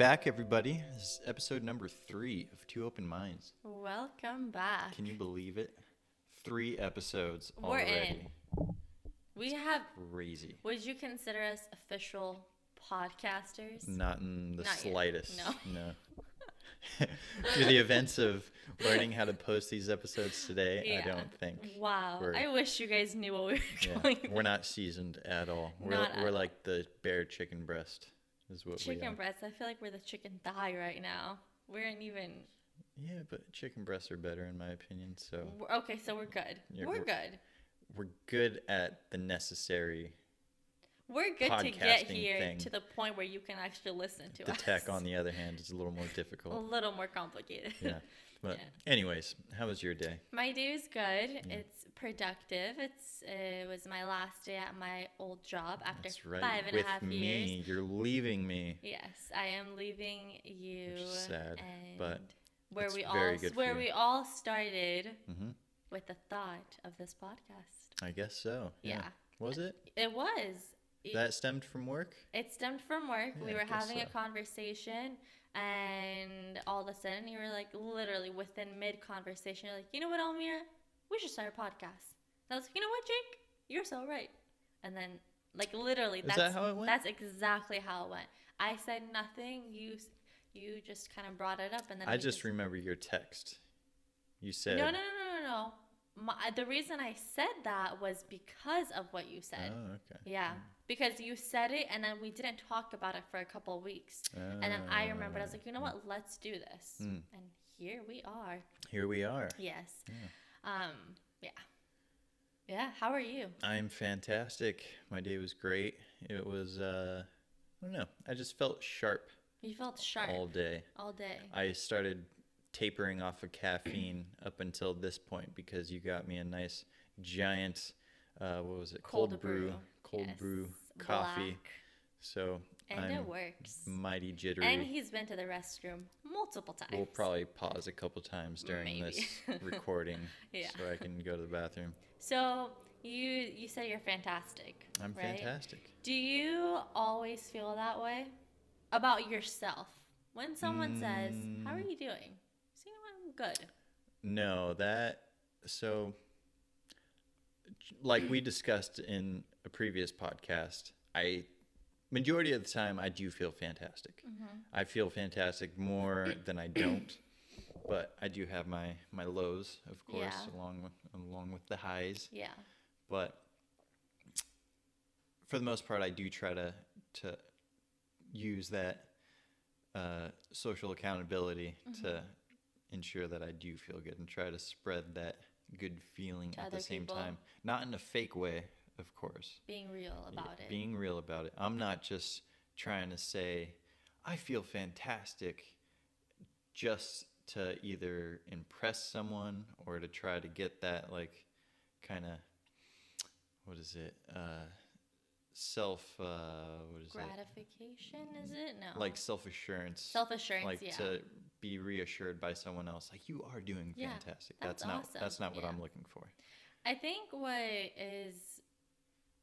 Back, everybody. This is episode number three of Two Open Minds. Welcome back. Can you believe it? Three episodes We're already. in. We have. Crazy. Would you consider us official podcasters? Not in the Not yet. slightest. No. No. Through the events of learning how to post these episodes today, I don't think. Wow. I wish you guys knew what we were Yeah, we're not seasoned at all. We're, Not at we're all. like the bare chicken breast, is what we Chicken breasts. I feel like we're the chicken thigh right now. We aren't even. Yeah, but chicken breasts are better in my opinion. So we're- Okay, so we're good. Yeah, we're we're- good. we're good at the necessary. We're good to get here thing. to the point where you can actually listen to The us. tech, on the other hand, is a little more difficult. a little more complicated. Yeah. But Yeah. anyways, how was your day? My day is good. It's productive. It's it was my last day at my old job after That's right. five and a With half me, years. you're leaving me. Yes, I am leaving you. Which sad, and but where we very all good where we all started hmm with the thought of this podcast. I guess so. Yeah. Was it? It was. It, That stemmed from work? it stemmed from work. Yeah, we were having a conversation, and all of a sudden, you were like, literally within mid conversation, you're like, you know what, Almira? We should start a podcast. And I was like, you know what, Jake? You're so right. And then, like, literally, Is that's that how it went? that's exactly how it went. I said nothing. You you just kind of brought it up, and then I just remember your text. You said. no, no, no, no, no, no. My, the reason I said that was because of what you said. Oh, okay. Yeah, mm. Because you said it, and then we didn't talk about it for a couple of weeks. And then I remembered, I was like, you know what? Let's do this. Mm. And here we are. Here we are. Yes. Um. Yeah. Yeah. How are you? I'm fantastic. My day was great. It was, uh, I don't know. I just felt sharp You felt sharp all day. all, day. I started tapering off of caffeine up until this point because you got me a nice giant, uh, what was it? Cold, brew, cold Yes, brew coffee. black. So And I'm it works. mighty jittery. And he's been to the restroom multiple times. We'll probably pause a couple times during Maybe. this recording Yeah. so I can go to the bathroom. So you you said you're fantastic. I'm right? fantastic. Do you always feel that way about yourself when someone says, "How Mm. are you doing?" So you know? I'm good. No, that so like we discussed in a previous podcast, I majority of the time I do feel fantastic. Mm-hmm. I feel fantastic more than I don't. But I do have my my lows, of course, Yeah. along with along with the highs. Yeah. but for the most part, I do try to to use that uh, social accountability Mm-hmm. to ensure that I do feel good and try to spread that good feeling To at the same people. time, not in a fake way, of course. Being real Yeah, about it. Being real about it. I'm not just trying to say I feel fantastic just to either impress someone or to try to get that like kind of what is it? Uh self uh what is? Gratification is it? No. Like self-assurance. self assurance. like yeah. to be reassured by someone else like you are doing Yeah, fantastic. that's that's, not awesome, that's not what yeah. I'm looking for. I think what is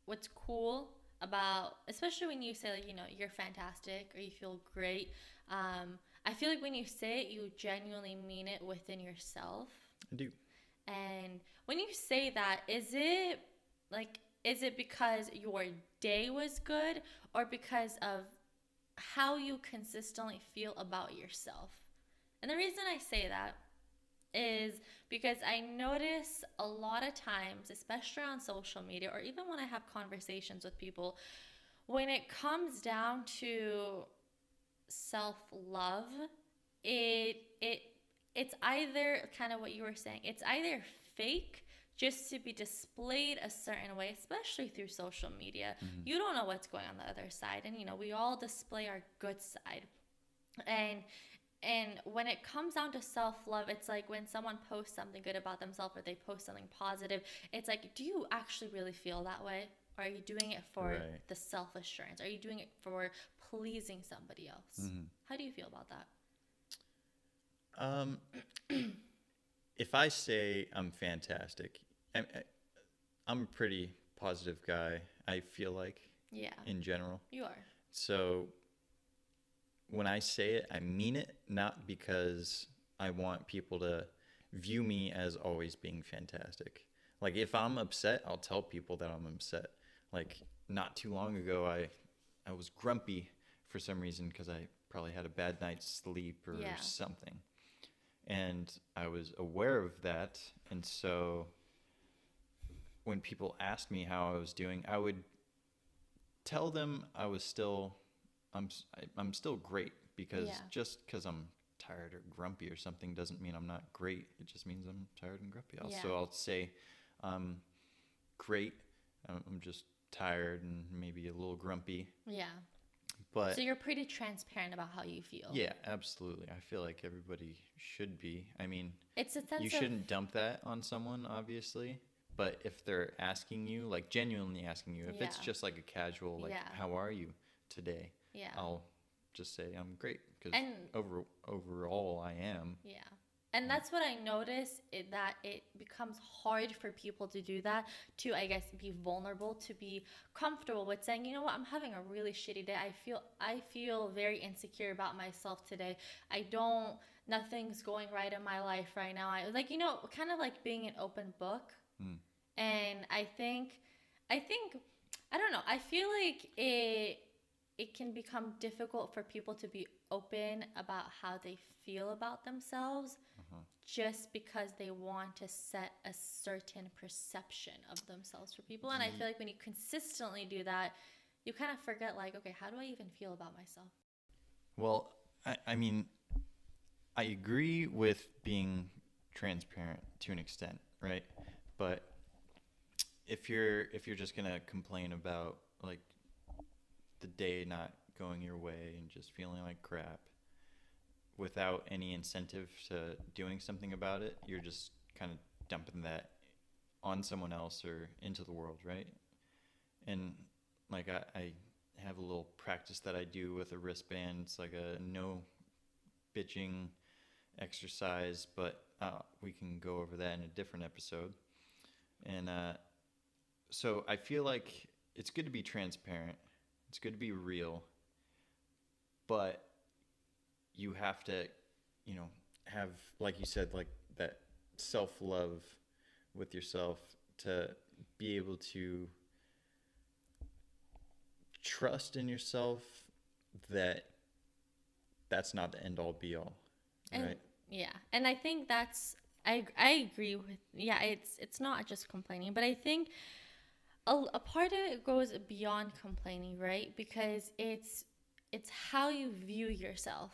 what's cool about especially when you say like you know you're fantastic or you feel great um, i feel like when you say it you genuinely mean it within yourself I do. and when you say that is it like is it because your day was good or because of how you consistently feel about yourself and the reason i say that is because I notice a lot of times, especially on social media or even when I have conversations with people, when it comes down to self-love, it it it's either kind of what you were saying. It's either fake just to be displayed a certain way, especially through social media. Mm-hmm. You don't know what's going on the other side, and you know we all display our good side, and and when it comes down to self love, it's like when someone posts something good about themselves or they post something positive, it's like, do you actually really feel that way? Or are you doing it for Right. the self assurance? Are you doing it for pleasing somebody else? Mm-hmm. How do you feel about that? Um, if I say I'm fantastic, I'm, I'm a pretty positive guy. I feel like Yeah, in general. you are. So when I say it, I mean it, not because I want people to view me as always being fantastic. Like if I'm upset, I'll tell people that I'm upset. Like not too long ago, I I was grumpy for some reason because I probably had a bad night's sleep or Yeah. something, and I was aware of that, and so when people asked me how I was doing, I would tell them I was still I'm I'm still great because Yeah. just because I'm tired or grumpy or something doesn't mean I'm not great. It just means I'm tired and grumpy. I'll, So I'll say, um, great. I'm just tired and maybe a little grumpy, Yeah. but so you're pretty transparent about how you feel. yeah, absolutely. I feel like everybody should be. I mean, It's a sense you shouldn't dump that on someone, obviously. But if they're asking you, like genuinely asking you, if it's just like a casual, like, Yeah. how are you today? Yeah. I'll just say I'm great because over overall I am. Yeah. And that's what I notice it, that it becomes hard for people to do that, to I guess be vulnerable, to be comfortable with saying, you know what, I'm having a really shitty day. I feel I feel very insecure about myself today. I don't nothing's going right in my life right now. I like you know, kind of like being an open book. Mm. And I think I think I don't know. I feel like it it can become difficult for people to be open about how they feel about themselves Uh-huh. just because they want to set a certain perception of themselves for people and i feel like when you consistently do that you kind of forget like okay how do i even feel about myself Well, I, I mean, I agree with being transparent to an extent, right? But if you're if you're just gonna complain about like the day not going your way and just feeling like crap without any incentive to doing something about it, you're just kind of dumping that on someone else or into the world, right? And like I, I have a little practice that I do with a wristband. It's like a no bitching exercise, but uh, we can go over that in a different episode. And uh, so I feel like it's good to be transparent. It's good to be real, but you have to, you know, have like you said, like that self love with yourself to be able to trust in yourself that that's not the end all be all and right? yeah and i think that's i i agree with yeah it's it's not just complaining but i think a, a part of it goes beyond complaining right? Because it's it's how you view yourself.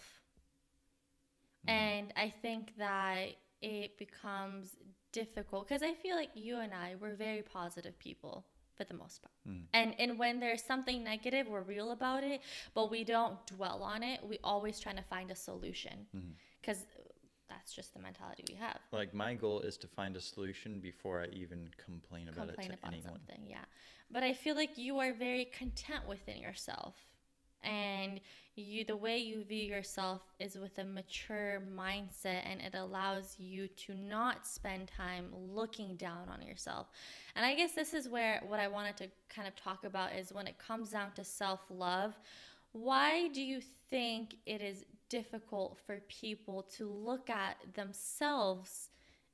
And i think that it becomes difficult because i feel like you and i we're very positive people for the most part. Mm. and and when there's something negative we're real about it but we don't dwell on it. We always trying to find a solution. Mhm. because that's just the mentality we have. Like my goal is to find a solution before i even complain about complain it to about anyone. something yeah. But i feel like you are very content within yourself. And you the way you view yourself is with a mature mindset and it allows you to not spend time looking down on yourself. And i guess this is where what i wanted to kind of talk about is when it comes down to self-love why do you think it is difficult for people to look at themselves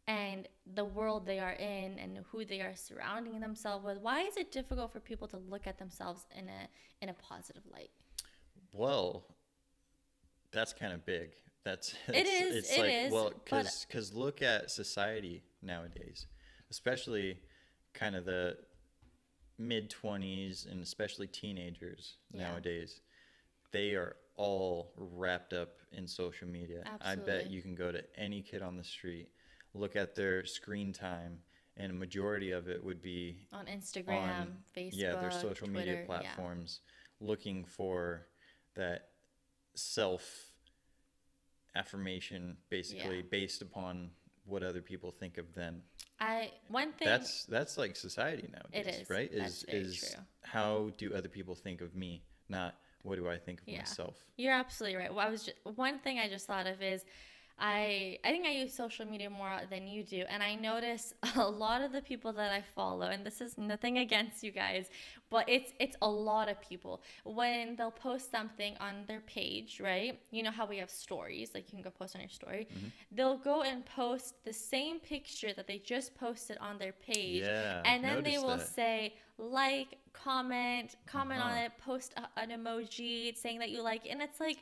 and the world they are in and who they are surrounding themselves with. Why is it difficult for people to look at themselves in a in a positive light? Well that's kind of big. That's it is it's it like is, well because because look at society nowadays especially kind of the mid 20s and especially teenagers Yeah. nowadays. They are all wrapped up in social media i bet you can go to any kid on the street look at their screen time and a majority of it would be on instagram on facebook yeah their social media Twitter, yeah. platforms looking for that self affirmation basically Yeah. based upon what other people think of them i one thing that's that's like society nowadays is. right is is true. how do other people think of me not what do i think of Yeah. myself You're absolutely right. Well, I was just, one thing I just thought of is I I think I use social media more than you do, and I notice a lot of the people that I follow, and this is nothing against you guys, but it's it's a lot of people when they'll post something on their page, right? You know how we have stories, like you can go post on your story. Mm-hmm. They'll go and post the same picture that they just posted on their page, Yeah, and then they will that. say like, comment, comment on Uh-huh. it, post a, an emoji saying that you like, it. and it's like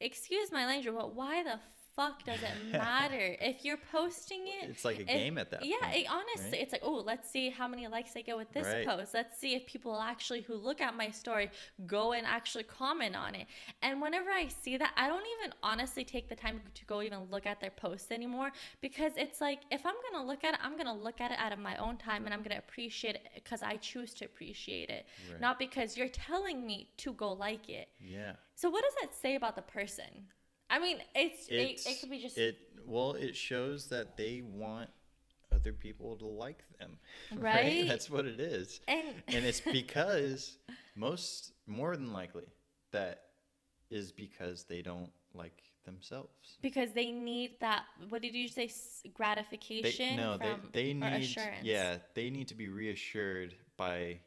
excuse my language, but why the fuck does it matter if you're posting it? It's like a if- game at that yeah, point, it, honestly, right? it's like, oh, let's see how many likes I get with this Right. post. Let's see if people actually who look at my story go and actually comment on it. And whenever I see that, I don't even honestly take the time to go even look at their posts anymore because it's like if I'm gonna look at it, I'm gonna look at it out of my own time and I'm gonna appreciate it because I choose to appreciate it, Right. not because you're telling me to go like it. Yeah. So what does that say about the person? I mean, it's, It's, it, it could be just it well it shows that they want other people to like them Right? that's what it is and and it's because most more than likely that is because they don't like themselves because they need that. What did you say? s- they, Gratification. no from, they, they need assurance. yeah they need to be reassured by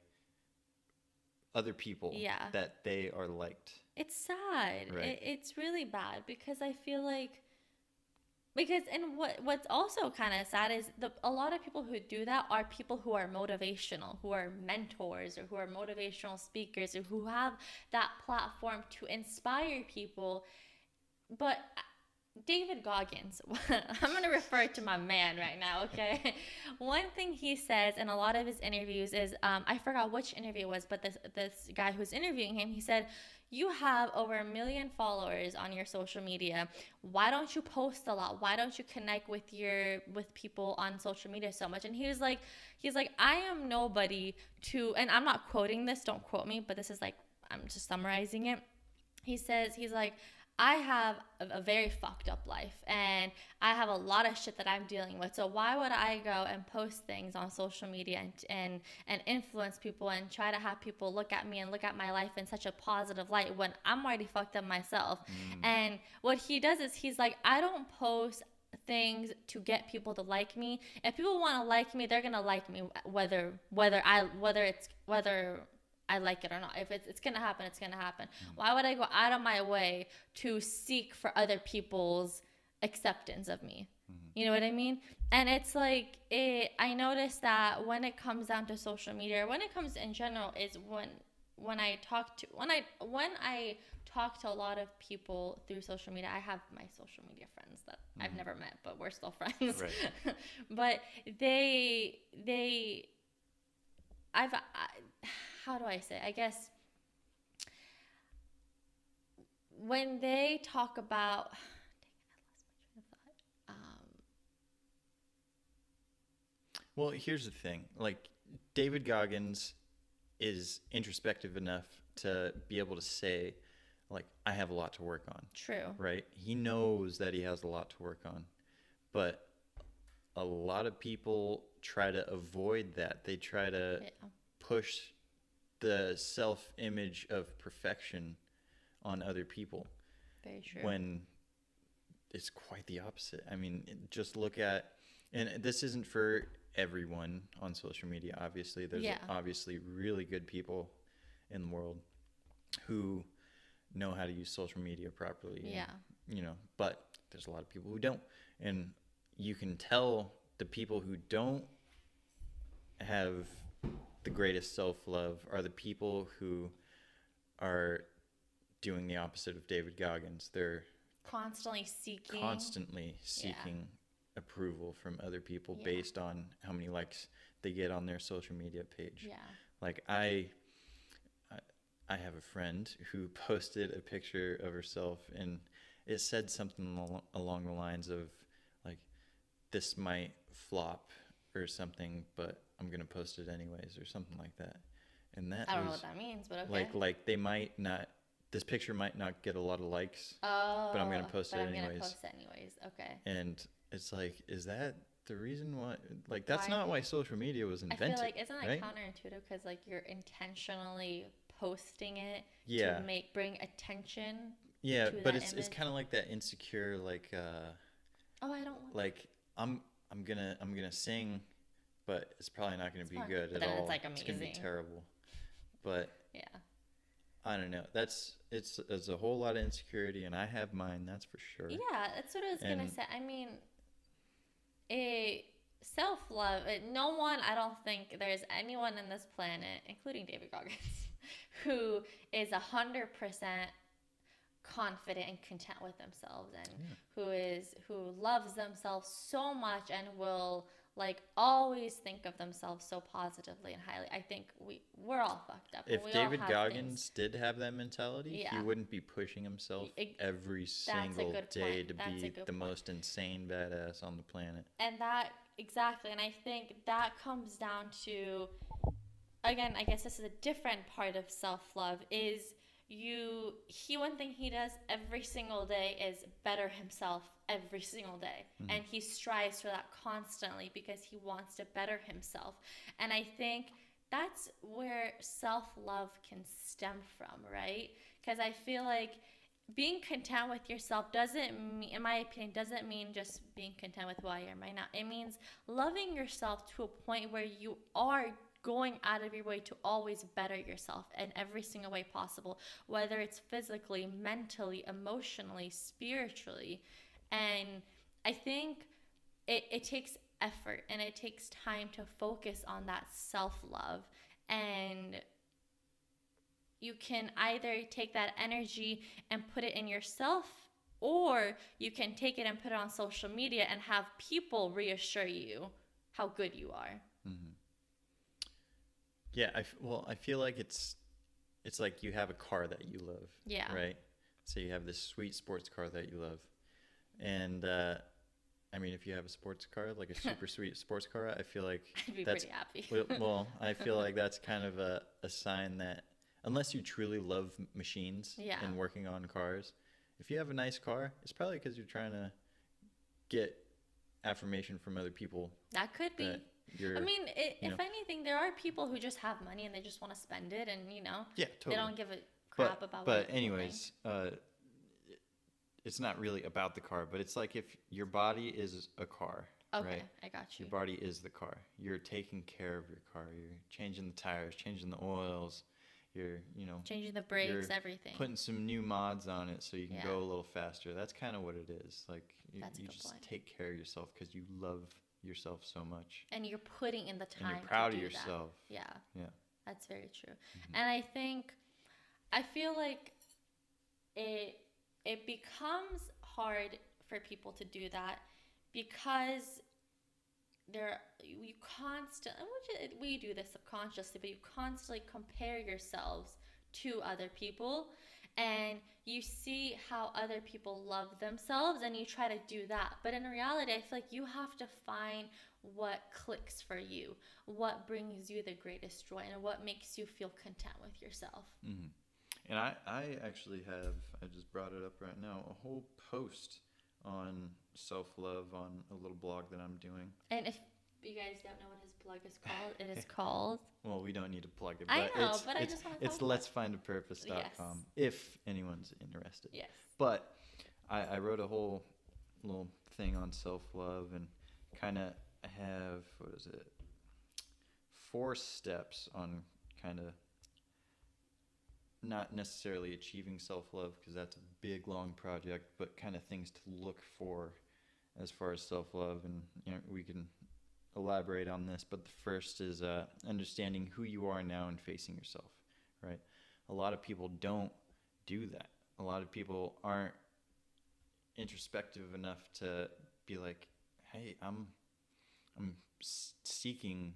other people Yeah. that they are liked It's sad. Right. It, it's really bad because I feel like because and what what's also kind of sad is the a lot of people who do that are people who are motivational, who are mentors or who are motivational speakers or who have that platform to inspire people. But uh, David Goggins, I'm going to refer to my man right now, okay? One thing he says in a lot of his interviews is um, I forgot which interview it was, but this, this guy who's interviewing him, he said, You have over a million followers on your social media. Why don't you post a lot? Why don't you connect with your with people on social media so much? And he was like, he's like, I am nobody to and I'm not quoting this, don't quote me, but this is like I'm just summarizing it he says he's like i have a, a very fucked up life and i have a lot of shit that i'm dealing with. So why would i go and post things on social media and and, and influence people and try to have people look at me and look at my life in such a positive light when i'm already fucked up myself? Mm. And what he does is he's like i don't post things to get people to like me. If people want to like me they're gonna like me whether whether i whether it's whether I like it or not. If it's, it's gonna happen, it's gonna happen. Mm. Why would I go out of my way to seek for other people's acceptance of me? Mm-hmm. You know what I mean? And it's like it. I noticed that when it comes down to social media, when it comes in general, is when when I talk to when I when I talk to a lot of people through social media. I have my social media friends that I've mm-hmm. never met, but we're still friends. Right. but they they I've I, how do I say? I guess when they talk about dang it, I lost my train of thought. Um, Well, here's the thing. Like David Goggins is introspective enough to be able to say like I have a lot to work on, true. right? He knows that he has a lot to work on. But a lot of people try to avoid that. They try to Yeah. push the self-image of perfection on other people Very true. when it's quite the opposite. I mean, just look at, and this isn't for everyone on social media. Obviously, there's Yeah. obviously really good people in the world who know how to use social media properly. and, Yeah. you know, but there's a lot of people who don't, and you can tell the people who don't have the greatest self-love are the people who are doing the opposite of David Goggins. They're Constantly seeking. constantly seeking approval from other people Yeah. based on how many likes they get on their social media page. Yeah. Like I, I, I have a friend who posted a picture of herself and it said something al- along the lines of like, this might flop or something, but I'm gonna post it anyways or something like that. And that I don't know what that means, but okay. like like they might not. This picture might not get a lot of likes, oh, but I'm gonna post but it I'm gonna anyways. post it anyways. Okay. and it's like, is that the reason why? Like that's Why? not why social media was invented. I feel like isn't that right? counterintuitive because like you're intentionally posting it Yeah. to make bring attention. Yeah, but that it's it's kind of like that insecure like uh Oh, I don't want. Like I'm I'm gonna I'm gonna sing, but it's probably not gonna be fun. good But at all. it's, like, It's gonna be terrible. But yeah. I don't know. That's it's it's a whole lot of insecurity, and I have mine. That's for sure. Yeah, that's what I was gonna say. I mean, a self love. No one, I don't think there's anyone in this planet, including David Goggins, who is a hundred percent confident and content with themselves, and Yeah. who is who loves themselves so much and will like always think of themselves so positively and highly. I think we we're all fucked up. If David Goggins things- did have that mentality, he wouldn't be pushing himself Ex- every single day point. to That's be the point. most insane badass on the planet. and that exactly and i think that comes down to again i guess this is a different part of self-love is you he one thing he does every single day is better himself every single day. Hmm. And he strives for that constantly because he wants to better himself. And i think that's where self-love can stem from right? Because i feel like being content with yourself doesn't mean, in my opinion, doesn't mean just being content with who I am right now. It means loving yourself to a point where you are going out of your way to always better yourself in every single way possible, whether it's physically, mentally, emotionally, spiritually. And I think it, it takes effort and it takes time to focus on that self love. And you can either take that energy and put it in yourself or you can take it and put it on social media and have people reassure you how good you are. Yeah, I well, I feel like it's it's like you have a car that you love. Yeah. Right. So you have this sweet sports car that you love, and uh, I mean, if you have a sports car, like a super sweet sports car, I feel like I'd be that's pretty happy. well, well, I feel like that's kind of a, a sign that unless you truly love machines Yeah. and working on cars, if you have a nice car, it's probably because you're trying to get affirmation from other people that could be. that you're. I mean, it, if know. anything, there are people who just have money and they just want to spend it, and you know, yeah, totally. they don't give a crap but, about. but what anyways uh it's not really about the car but it's like if your body is a car okay, right I got you. your body is the car you're taking care of your car you're changing the tires changing the oils you're you know Changing the brakes, everything. putting some new mods on it so you can Yeah. go a little faster that's kind of what it is like you, you just point. take care of yourself because you love yourself so much and you're putting in the and time. you're proud of do that. yourself Yeah. yeah That's very true. Mm-hmm. And I think I feel like it it becomes hard for people to do that because there you constantly which we do this subconsciously but you constantly compare yourselves to other people and you see how other people love themselves and you try to do that. But in reality i feel like you have to find what clicks for you what brings you the greatest joy and what makes you feel content with yourself. Hmm And I, I actually have, I just brought it up right now, a whole post on self love on a little blog that I'm doing. and if you guys don't know what his blog is called it is called Well, we don't need to plug it, but I know, it's, but I it's, just wanna it's talk about it. let'sfindapurpose.com if anyone's interested. yes But I, I wrote a whole little thing on self love and kind of have, what is it, four steps on kind of not necessarily achieving self love because that's a big, long project, but kind of things to look for as far as self love. And, you know, we can elaborate on this, but the first is uh, understanding who you are now and facing yourself, right? A lot of people don't do that. A lot of people aren't introspective enough to be like, "Hey, I'm I'm seeking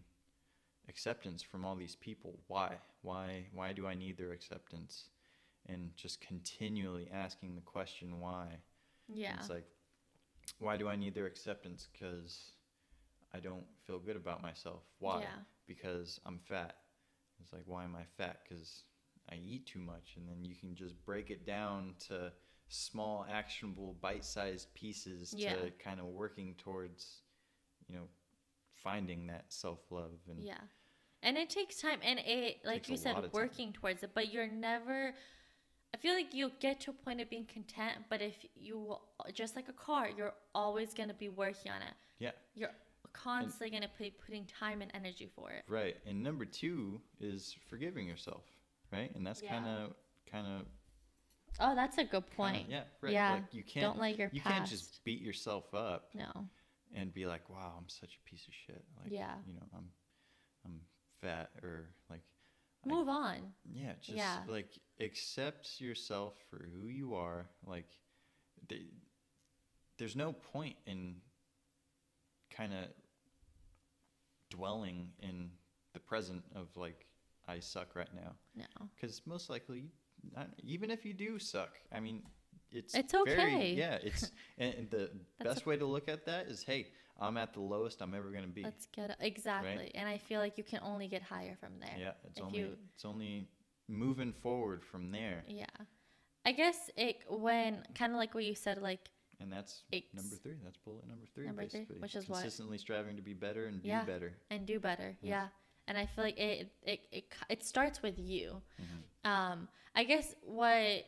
acceptance from all these people. Why? Why why do I need their acceptance?" And just continually asking the question why. yeah It's like, why do I need their acceptance? Because I don't feel good about myself. Why? Yeah. Because I'm fat. It's like, why am I fat? Because I eat too much. And then you can just break it down to small, actionable, bite sized pieces Yeah. to kind of working towards, you know, finding that self love. And Yeah. And it takes time and it like you said working towards it, but you're never I feel like you'll get to a point of being content, but if you just like a car, you're always gonna be working on it. Yeah. You're constantly gonna be putting time and energy for it. Right. And number two is forgiving yourself, right? And that's kind of kind of Oh, that's a good point. yeah, right. Yeah. Like you can't Don't let your you past. can't just beat yourself up No. and be like, "Wow, I'm such a piece of shit." Like, Yeah. you know, I'm I'm fat or like I- Move on. yeah, just Yeah. like accept yourself for who you are. Like the, there's no point in kind of dwelling in the present of like I suck right now No. because most likely not, even if you do suck i mean it's It's very, yeah it's and the best way to look at that is hey i'm at the lowest i'm ever going to be Let's get exactly. And I feel like you can only get higher from there. yeah it's only you- it's only moving forward from there Yeah. I guess it when kind of like what you said, like and that's It's- number three that's bullet number three Number three, basically which is what? consistently striving to be better and Yeah. do better and do better. Yeah. Yeah. And I feel like it it it, it starts with you. Mhm. Um, I guess what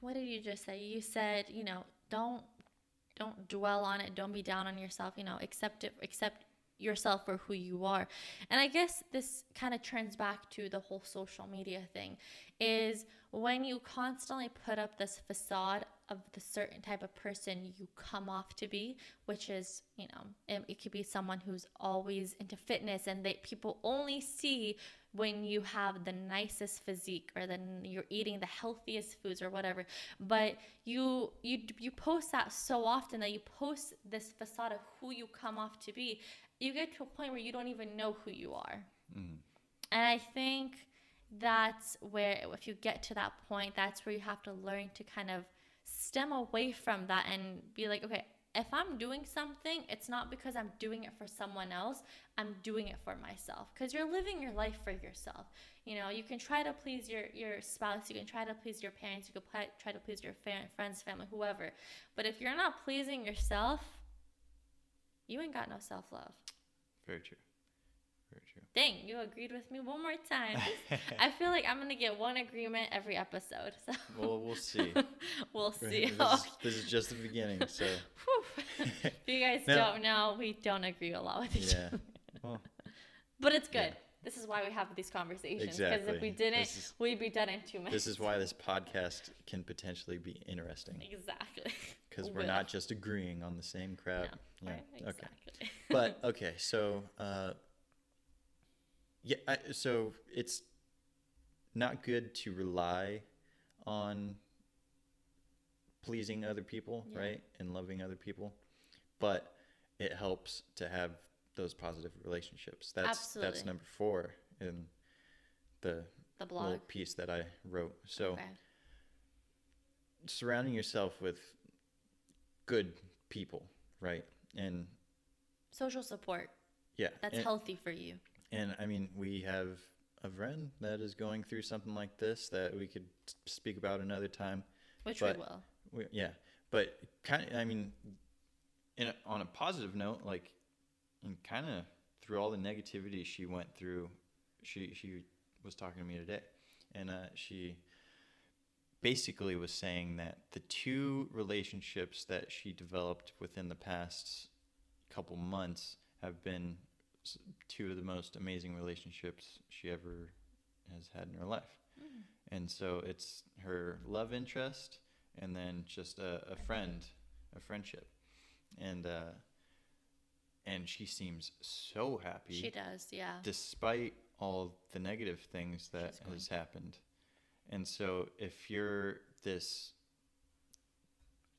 what did you just say? You said you know don't don't dwell on it. Don't be down on yourself. You know, accept it. Accept yourself for who you are. And I guess this kind of turns back to the whole social media thing is when you constantly put up this facade of the certain type of person you come off to be, which is, you know, it, it could be someone who's always into fitness and they people only see when you have the nicest physique or then you're eating the healthiest foods or whatever but you you you post that so often that you post this facade of who you come off to be you get to a point where you don't even know who you are. Mhm. and i think that's where if you get to that point that's where you have to learn to kind of stem away from that and be like okay if i'm doing something it's not because i'm doing it for someone else. I'm doing it for myself. Because you're living your life for yourself. You know you can try to please your your spouse. You can try to please your parents. You can pl- try to please your fa- friends family whoever. But if you're not pleasing yourself you ain't got no self-love very true very true dang you agreed with me one more time. I feel like i'm gonna get one agreement every episode so. Well we'll see. We'll see. this, is, oh. this is just the beginning so. If you guys don't know we don't agree a lot with each yeah. other. Well but it's good. Yeah. this is why we have these conversations because Exactly. if we didn't is- we'd be done in two minutes this is why this podcast can potentially be interesting. Exactly because we're not just agreeing on the same crap. No, yeah. right, Okay. But okay, so uh, yeah, I, so it's not good to rely on pleasing other people, Yeah. right, and loving other people, but it helps to have those positive relationships. That's Absolutely. that's number four in the the blog piece that I wrote. So okay. surrounding yourself with good people, right, and social support. Yeah, that's and, healthy for you. And I mean, we have a friend that is going through something like this that we could speak about another time. which But- we will. We, yeah, but kind of, I mean, in a, on a positive note, like, and kind of through all the negativity she went through, she she was talking to me today, and uh, she basically was saying that the two relationships that she developed within the past couple months have been two of the most amazing relationships she ever has had in her life. Mm. And so it's her love interest and then just a, a friend, a friendship. And uh, and she seems so happy she does yeah despite all the negative things that has happened. And so if you're this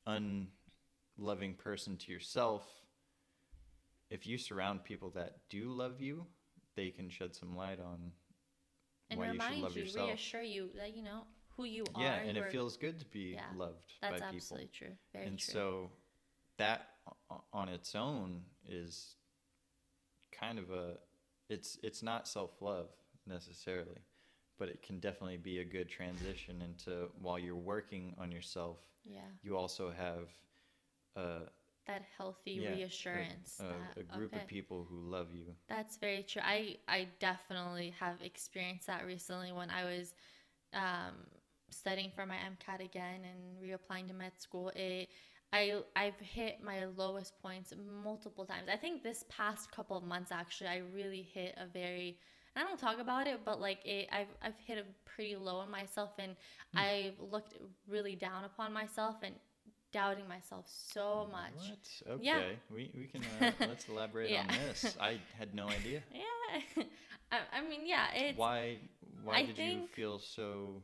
unloving person to yourself, if you surround people that do love you, they can shed some light on and why you should remind love you yourself. reassure you that you know who you are yeah, and it feels good to be Yeah, loved by people. That's absolutely true very and true so that on its own is kind of a it's it's not self-love necessarily but it can definitely be a good transition into while you're working on yourself yeah you also have a, that healthy yeah, a- reassurance a, that, a group okay, of people who love you That's very true. I I definitely have experienced that recently when I was um studying for my MCAT again and reapplying to med school, it I I've hit my lowest points multiple times. I think this past couple of months actually I really hit a very I don't talk about it, but like it, I've I've hit a pretty low on myself, and mm. I've looked really down upon myself and doubting myself so much. What? Okay, yeah. we we can uh, let's elaborate yeah. on this. I had no idea. Yeah, I, I mean, yeah, it's why why I did think, you feel so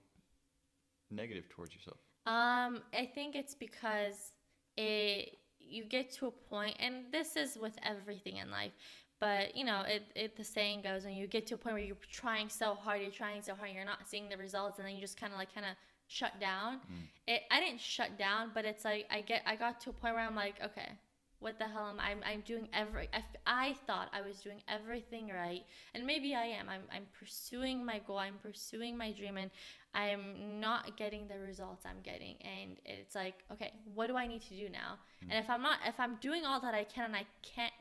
negative towards yourself? Um, I think it's because it you get to a point, and this is with everything in life. But you know, it, it the saying goes, when you get to a point where you're trying so hard, you're trying so hard, you're not seeing the results, and then you just kind of like kind of shut down. Mm. It I didn't shut down, but it's like I get I got to a point where I'm like, okay, what the hell am I? I'm, I'm doing every. I, I thought I was doing everything right, and maybe I am. I'm I'm pursuing my goal. I'm pursuing my dream, and I'm not getting the results I'm getting. And it's like, okay, what do I need to do now? Mm. And if I'm not, if I'm doing all that I can, and I can't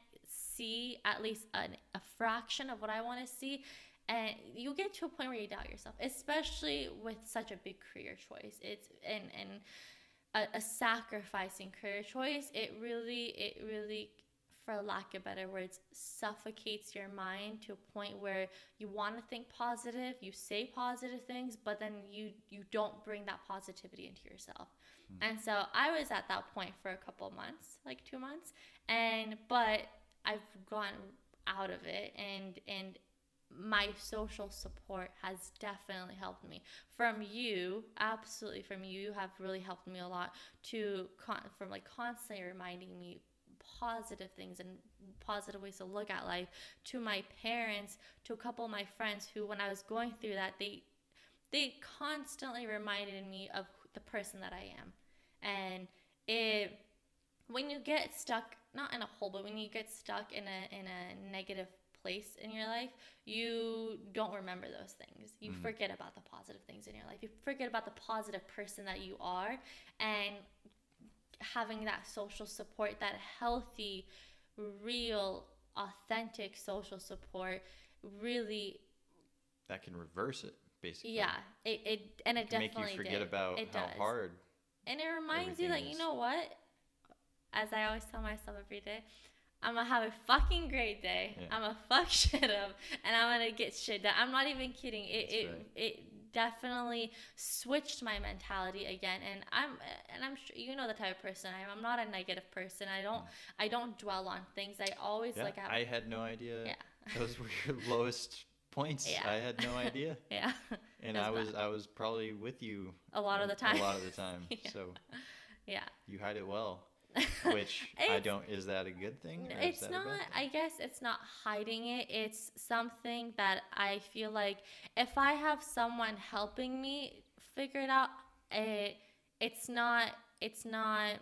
see at least an, a fraction of what I want to see, and you get to a point where you doubt yourself, especially with such a big career choice. It's and and a, a sacrificing career choice. It really, it really for lack of better words, suffocates your mind to a point where you want to think positive, you say positive things, but then you you don't bring that positivity into yourself. Mm. And so I was at that point for a couple months, like two months, and but I've gone out of it and and my social support has definitely helped me. From you absolutely from you you have really helped me a lot to con- from like constantly reminding me positive things and positive ways to look at life to my parents to a couple of my friends who when i was going through that they they constantly reminded me of the person that i am. And it when you get stuck not in a hole but when you get stuck in a in a negative place in your life you don't remember those things you mm. forget about the positive things in your life you forget about the positive person that you are and having that social support that healthy real authentic social support really that can reverse it basically yeah it, it and it, it definitely make you forget did. about it how does. hard and it reminds you that is. you know what as I always tell myself every day, I'm gonna have a fucking great day. Yeah. I'm gonna fuck shit up, and I'm gonna get shit done. I'm not even kidding. It it right. it definitely switched my mentality again, and I'm and I'm sure you know the type of person I am. I'm not a negative person. I don't mm. I don't dwell on things. I always yeah, like. Have, I had no idea. Yeah. Those were your lowest points. Yeah. I had no idea. yeah. And was I was bad. I was probably with you a lot of the time. A lot of the time. yeah. So. Yeah. You hide it well. Which I don't. Is that a good thing? It's not. I guess it's not hiding it. It's something that I feel like if I have someone helping me figure it out, it it's not. It's not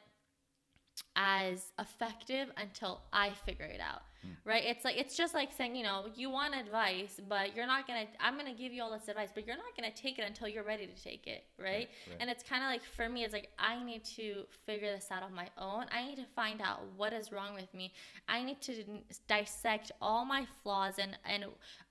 as effective until I figure it out. Mm. Right? It's like it's just like saying, you know, you want advice, but you're not gonna I'm gonna give you all this advice, but you're not gonna take it until you're ready to take it, right? right, right. And it's kinda like for me, it's like I need to figure this out on my own. I need to find out what is wrong with me. I need to dissect all my flaws and and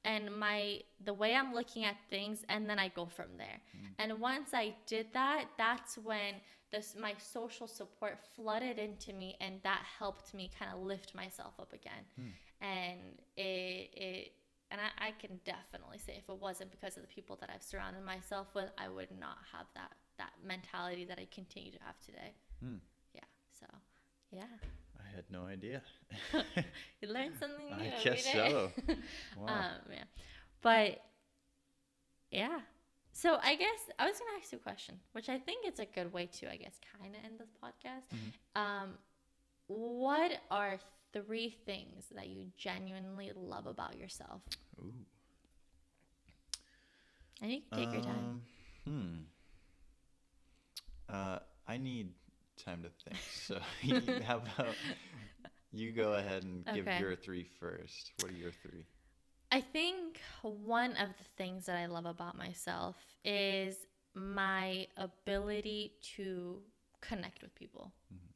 and my the way I'm looking at things and then I go from there. Mm. And once I did that, that's when this my social support flooded into me and that helped me kind of lift myself up again hmm. and it it and I, I can definitely say if it wasn't because of the people that I've surrounded myself with I would not have that that mentality that I continue to have today hmm. yeah so yeah had no idea you learned something new I guess so wow. um, yeah but yeah so I guess I was gonna ask you a question, which I think it's a good way to, I guess, kind of end this podcast. Mm-hmm. Um, what are three things that you genuinely love about yourself? Ooh. And you can take um, your time. Um, hmm. Uh, I need time to think. So how about you go ahead and give okay. your three first? What are your three? I think one of the things that I love about myself is my ability to connect with people. Mm-hmm.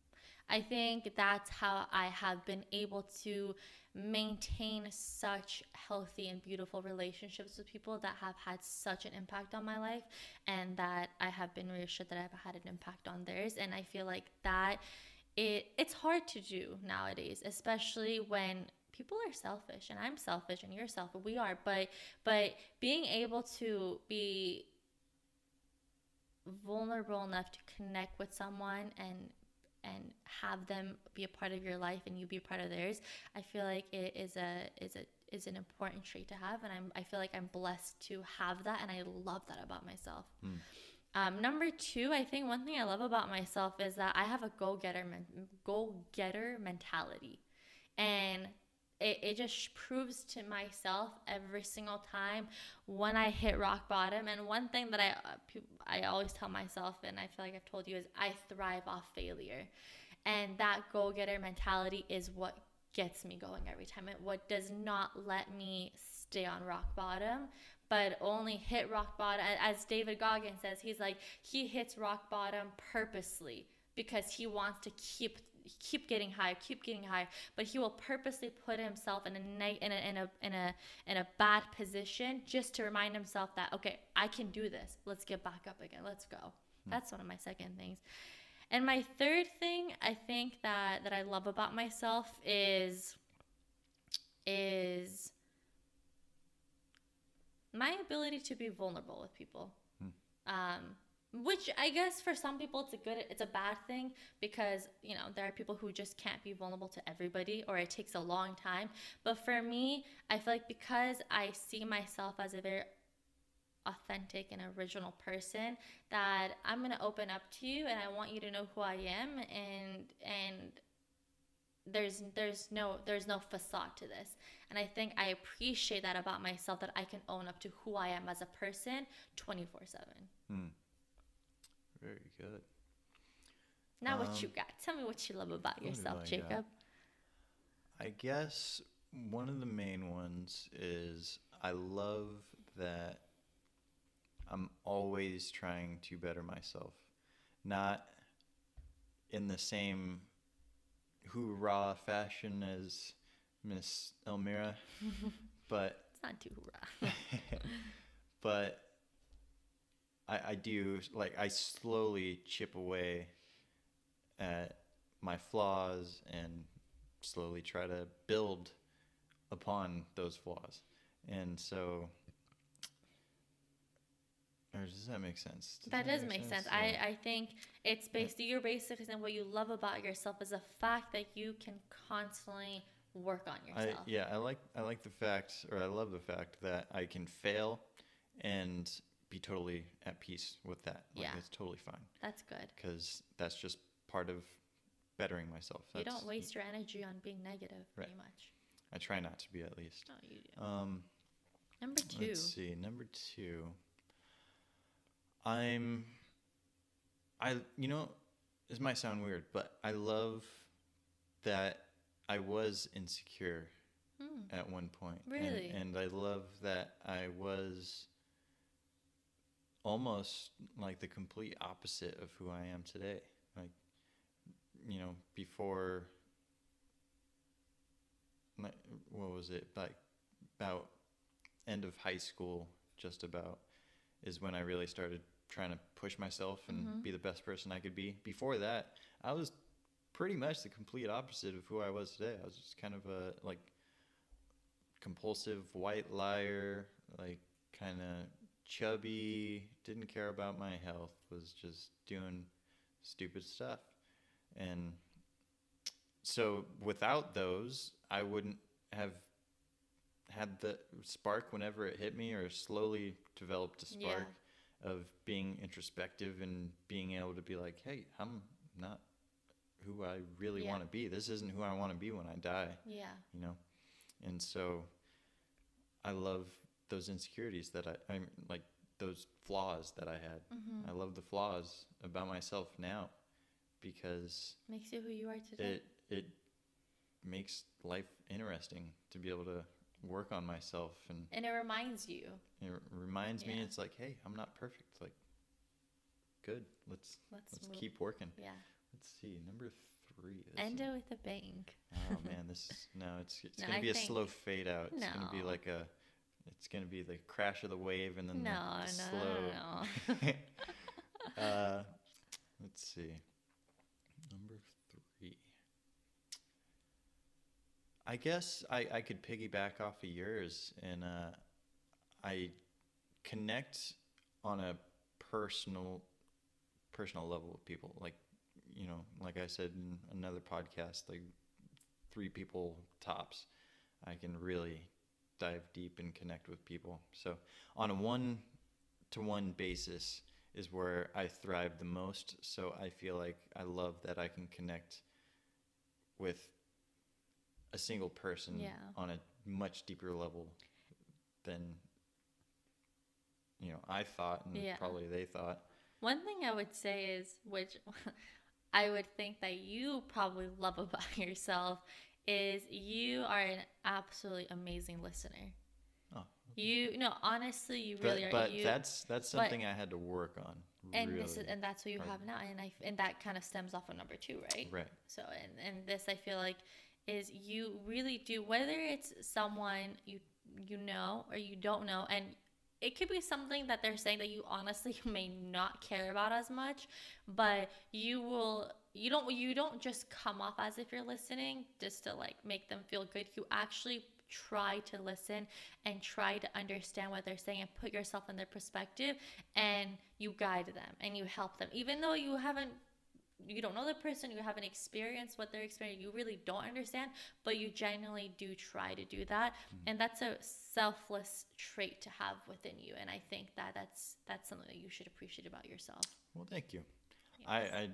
I think that's how I have been able to maintain such healthy and beautiful relationships with people that have had such an impact on my life and that I have been reassured that I've had an impact on theirs. And I feel like that it it's hard to do nowadays especially when people are selfish and I'm selfish and you're selfish we are but but being able to be vulnerable enough to connect with someone and and have them be a part of your life and you be a part of theirs i feel like it is a is a is an important trait to have and i'm i feel like i'm blessed to have that and i love that about myself Mm. um, number two i think one thing i love about myself is that i have a go-getter go-getter mentality and it, it just proves to myself every single time when I hit rock bottom. And one thing that I uh, I always tell myself, and I feel like I've told you, is I thrive off failure, and that go getter mentality is what gets me going every time. It what does not let me stay on rock bottom. But only hit rock bottom, as David Goggins says, he's like he hits rock bottom purposely because he wants to keep keep getting high, keep getting high, but he will purposely put himself in a night in a in a in a in a bad position just to remind himself that okay, I can do this. Let's get back up again. Let's go. That's one of my second things. And my third thing I think that that I love about myself is is my ability to be vulnerable with people. Um, which I guess for some people it's a good it's a bad thing because you know there are people who just can't be vulnerable to everybody or it takes a long time. But for me I feel like because I see myself as a very authentic and original person that I'm going to open up to you and I want you to know who I am and and there's there's no there's no facade to this. And I think I appreciate that about myself that I can own up to who I am as a person 24/7 Hmm. Very good. Now what Um, you got? Tell me what you love about yourself, got? Jacob. I guess one of the main ones is I love that I'm always trying to better myself. Not in the same hoorah fashion as Miss Elmira, but It's not too rough. but I, I do like I slowly chip away at my flaws and slowly try to build upon those flaws. And so or does that make sense? Does That does make sense. Yeah. I, I think it's based you're basically saying what you love about yourself is the fact that you can constantly work on I, yourself. yeah, I like I like the fact, or I love the fact that I can fail and be totally at peace with that. Like, Yeah. it's totally fine That's good. because that's just part of bettering myself. you don't waste your energy on being negative Right. pretty much. I try not to be at least. No, you do. Um, Number two. let's see. Number two. I'm. I you know, this might sound weird, but I love that I was insecure Hmm. at one point. And- Really? And, I love that I was almost like the complete opposite of who I am today. Like, you know, before, my, what was it? Like, about end of high school, just about, is when I really started trying to push myself and Mhm. be the best person I could be. Before that, I was pretty much the complete opposite of who I was today. I was just kind of a like compulsive white liar, like kind of chubby, didn't care about my health, was just doing stupid stuff. And so without those, I wouldn't have had the spark whenever it hit me or slowly developed a Yeah. spark of being introspective and being able to be like, hey, I'm not who I really Yeah. want to be. This isn't who I want to be when I die, Yeah. you know? And so I love those insecurities that I, I'm like those flaws that I had. hmm I love the flaws about myself now because Makes you who you are today. it it makes life interesting to be able to work on myself and and it reminds you. it reminds me Yeah. it's like hey i'm not perfect like good let's Let's, let's move. keep working Yeah. let's see number three. End is- it with a bang. Oh man, this is no. It's it's No, gonna be a think- slow fade out. It's gonna be like a. It's gonna be the crash of the wave and then the- No, the, no, slow. no, no. uh, let's see. Number three. I guess I, I could piggyback off of yours and uh, I connect on a personal personal level with people. Like you know, like I said in another podcast, like three people tops. I can really dive deep and connect with people. So on a one to one basis is where I thrive the most. So I feel like I love that I can connect with a single person Yeah. on a much deeper level than you know I thought and Yeah. probably they thought. One thing I would say is, which I would think that you probably love about yourself, is you are an absolutely amazing listener. Oh, You no, honestly, you but really are. but you, that's that's but- something I had to work on. and really. this is, and that's what you hard. have now, and I and that kind of stems off of number two, right? right. So and and this I feel like is you really do whether it's someone you you know or you don't know and it could be something that they're saying that you honestly may not care about as much but you will you don't you don't just come off as if you're listening just to like make them feel good you actually try to listen and try to understand what they're saying and put yourself in their perspective and you guide them and you help them even though you haven't you don't know the person, you haven't experienced what they're experiencing, you really don't understand, but you genuinely do try to do that, mm-hmm. and that's a selfless trait to have within you. And I think that that's that's something that you should appreciate about yourself. Well, thank you. Yes. I I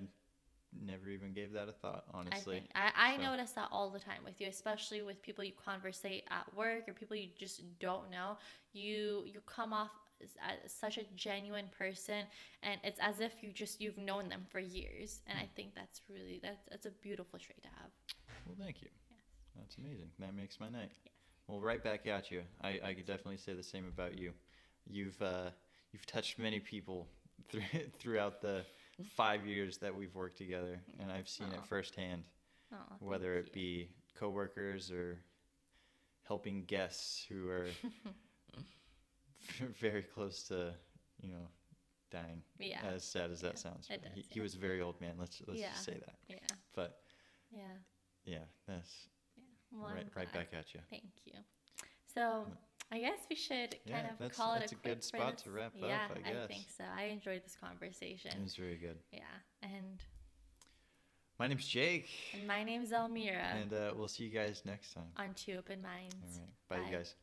never even gave that a thought, honestly. I think I, I So- notice that all the time with you, especially with people you conversate at work or people you just don't know. You you come off as, such a genuine person, and it's as if you just you've known them for years. And I think that's really that's that's a beautiful trait to have. Well, thank you. Yes. That's amazing. That makes my night. Well, right back at you. I, I could definitely say the same about you. You've uh, you've touched many people through, throughout the five years that we've worked together, and I've seen Aw. it firsthand. Aw, Whether it you. be coworkers or helping guests who are very close to, you know, dying. Yeah. As sad as that Yeah, sounds. it he, does, he yeah. was a very old man. Let's let's Yeah. just say that. Yeah. But Yeah. yeah, that's Well, right right back at you. Thank you. So I guess we should kind Yeah, of that's- call that's it a a, good spot this. to wrap up, yeah, I guess. think so. I enjoyed this conversation. It was very good. Yeah, and My name's Jake, and my name's Elmira and uh, we'll see you guys next time. on Two Open Minds. All right. Bye, Bye. you guys.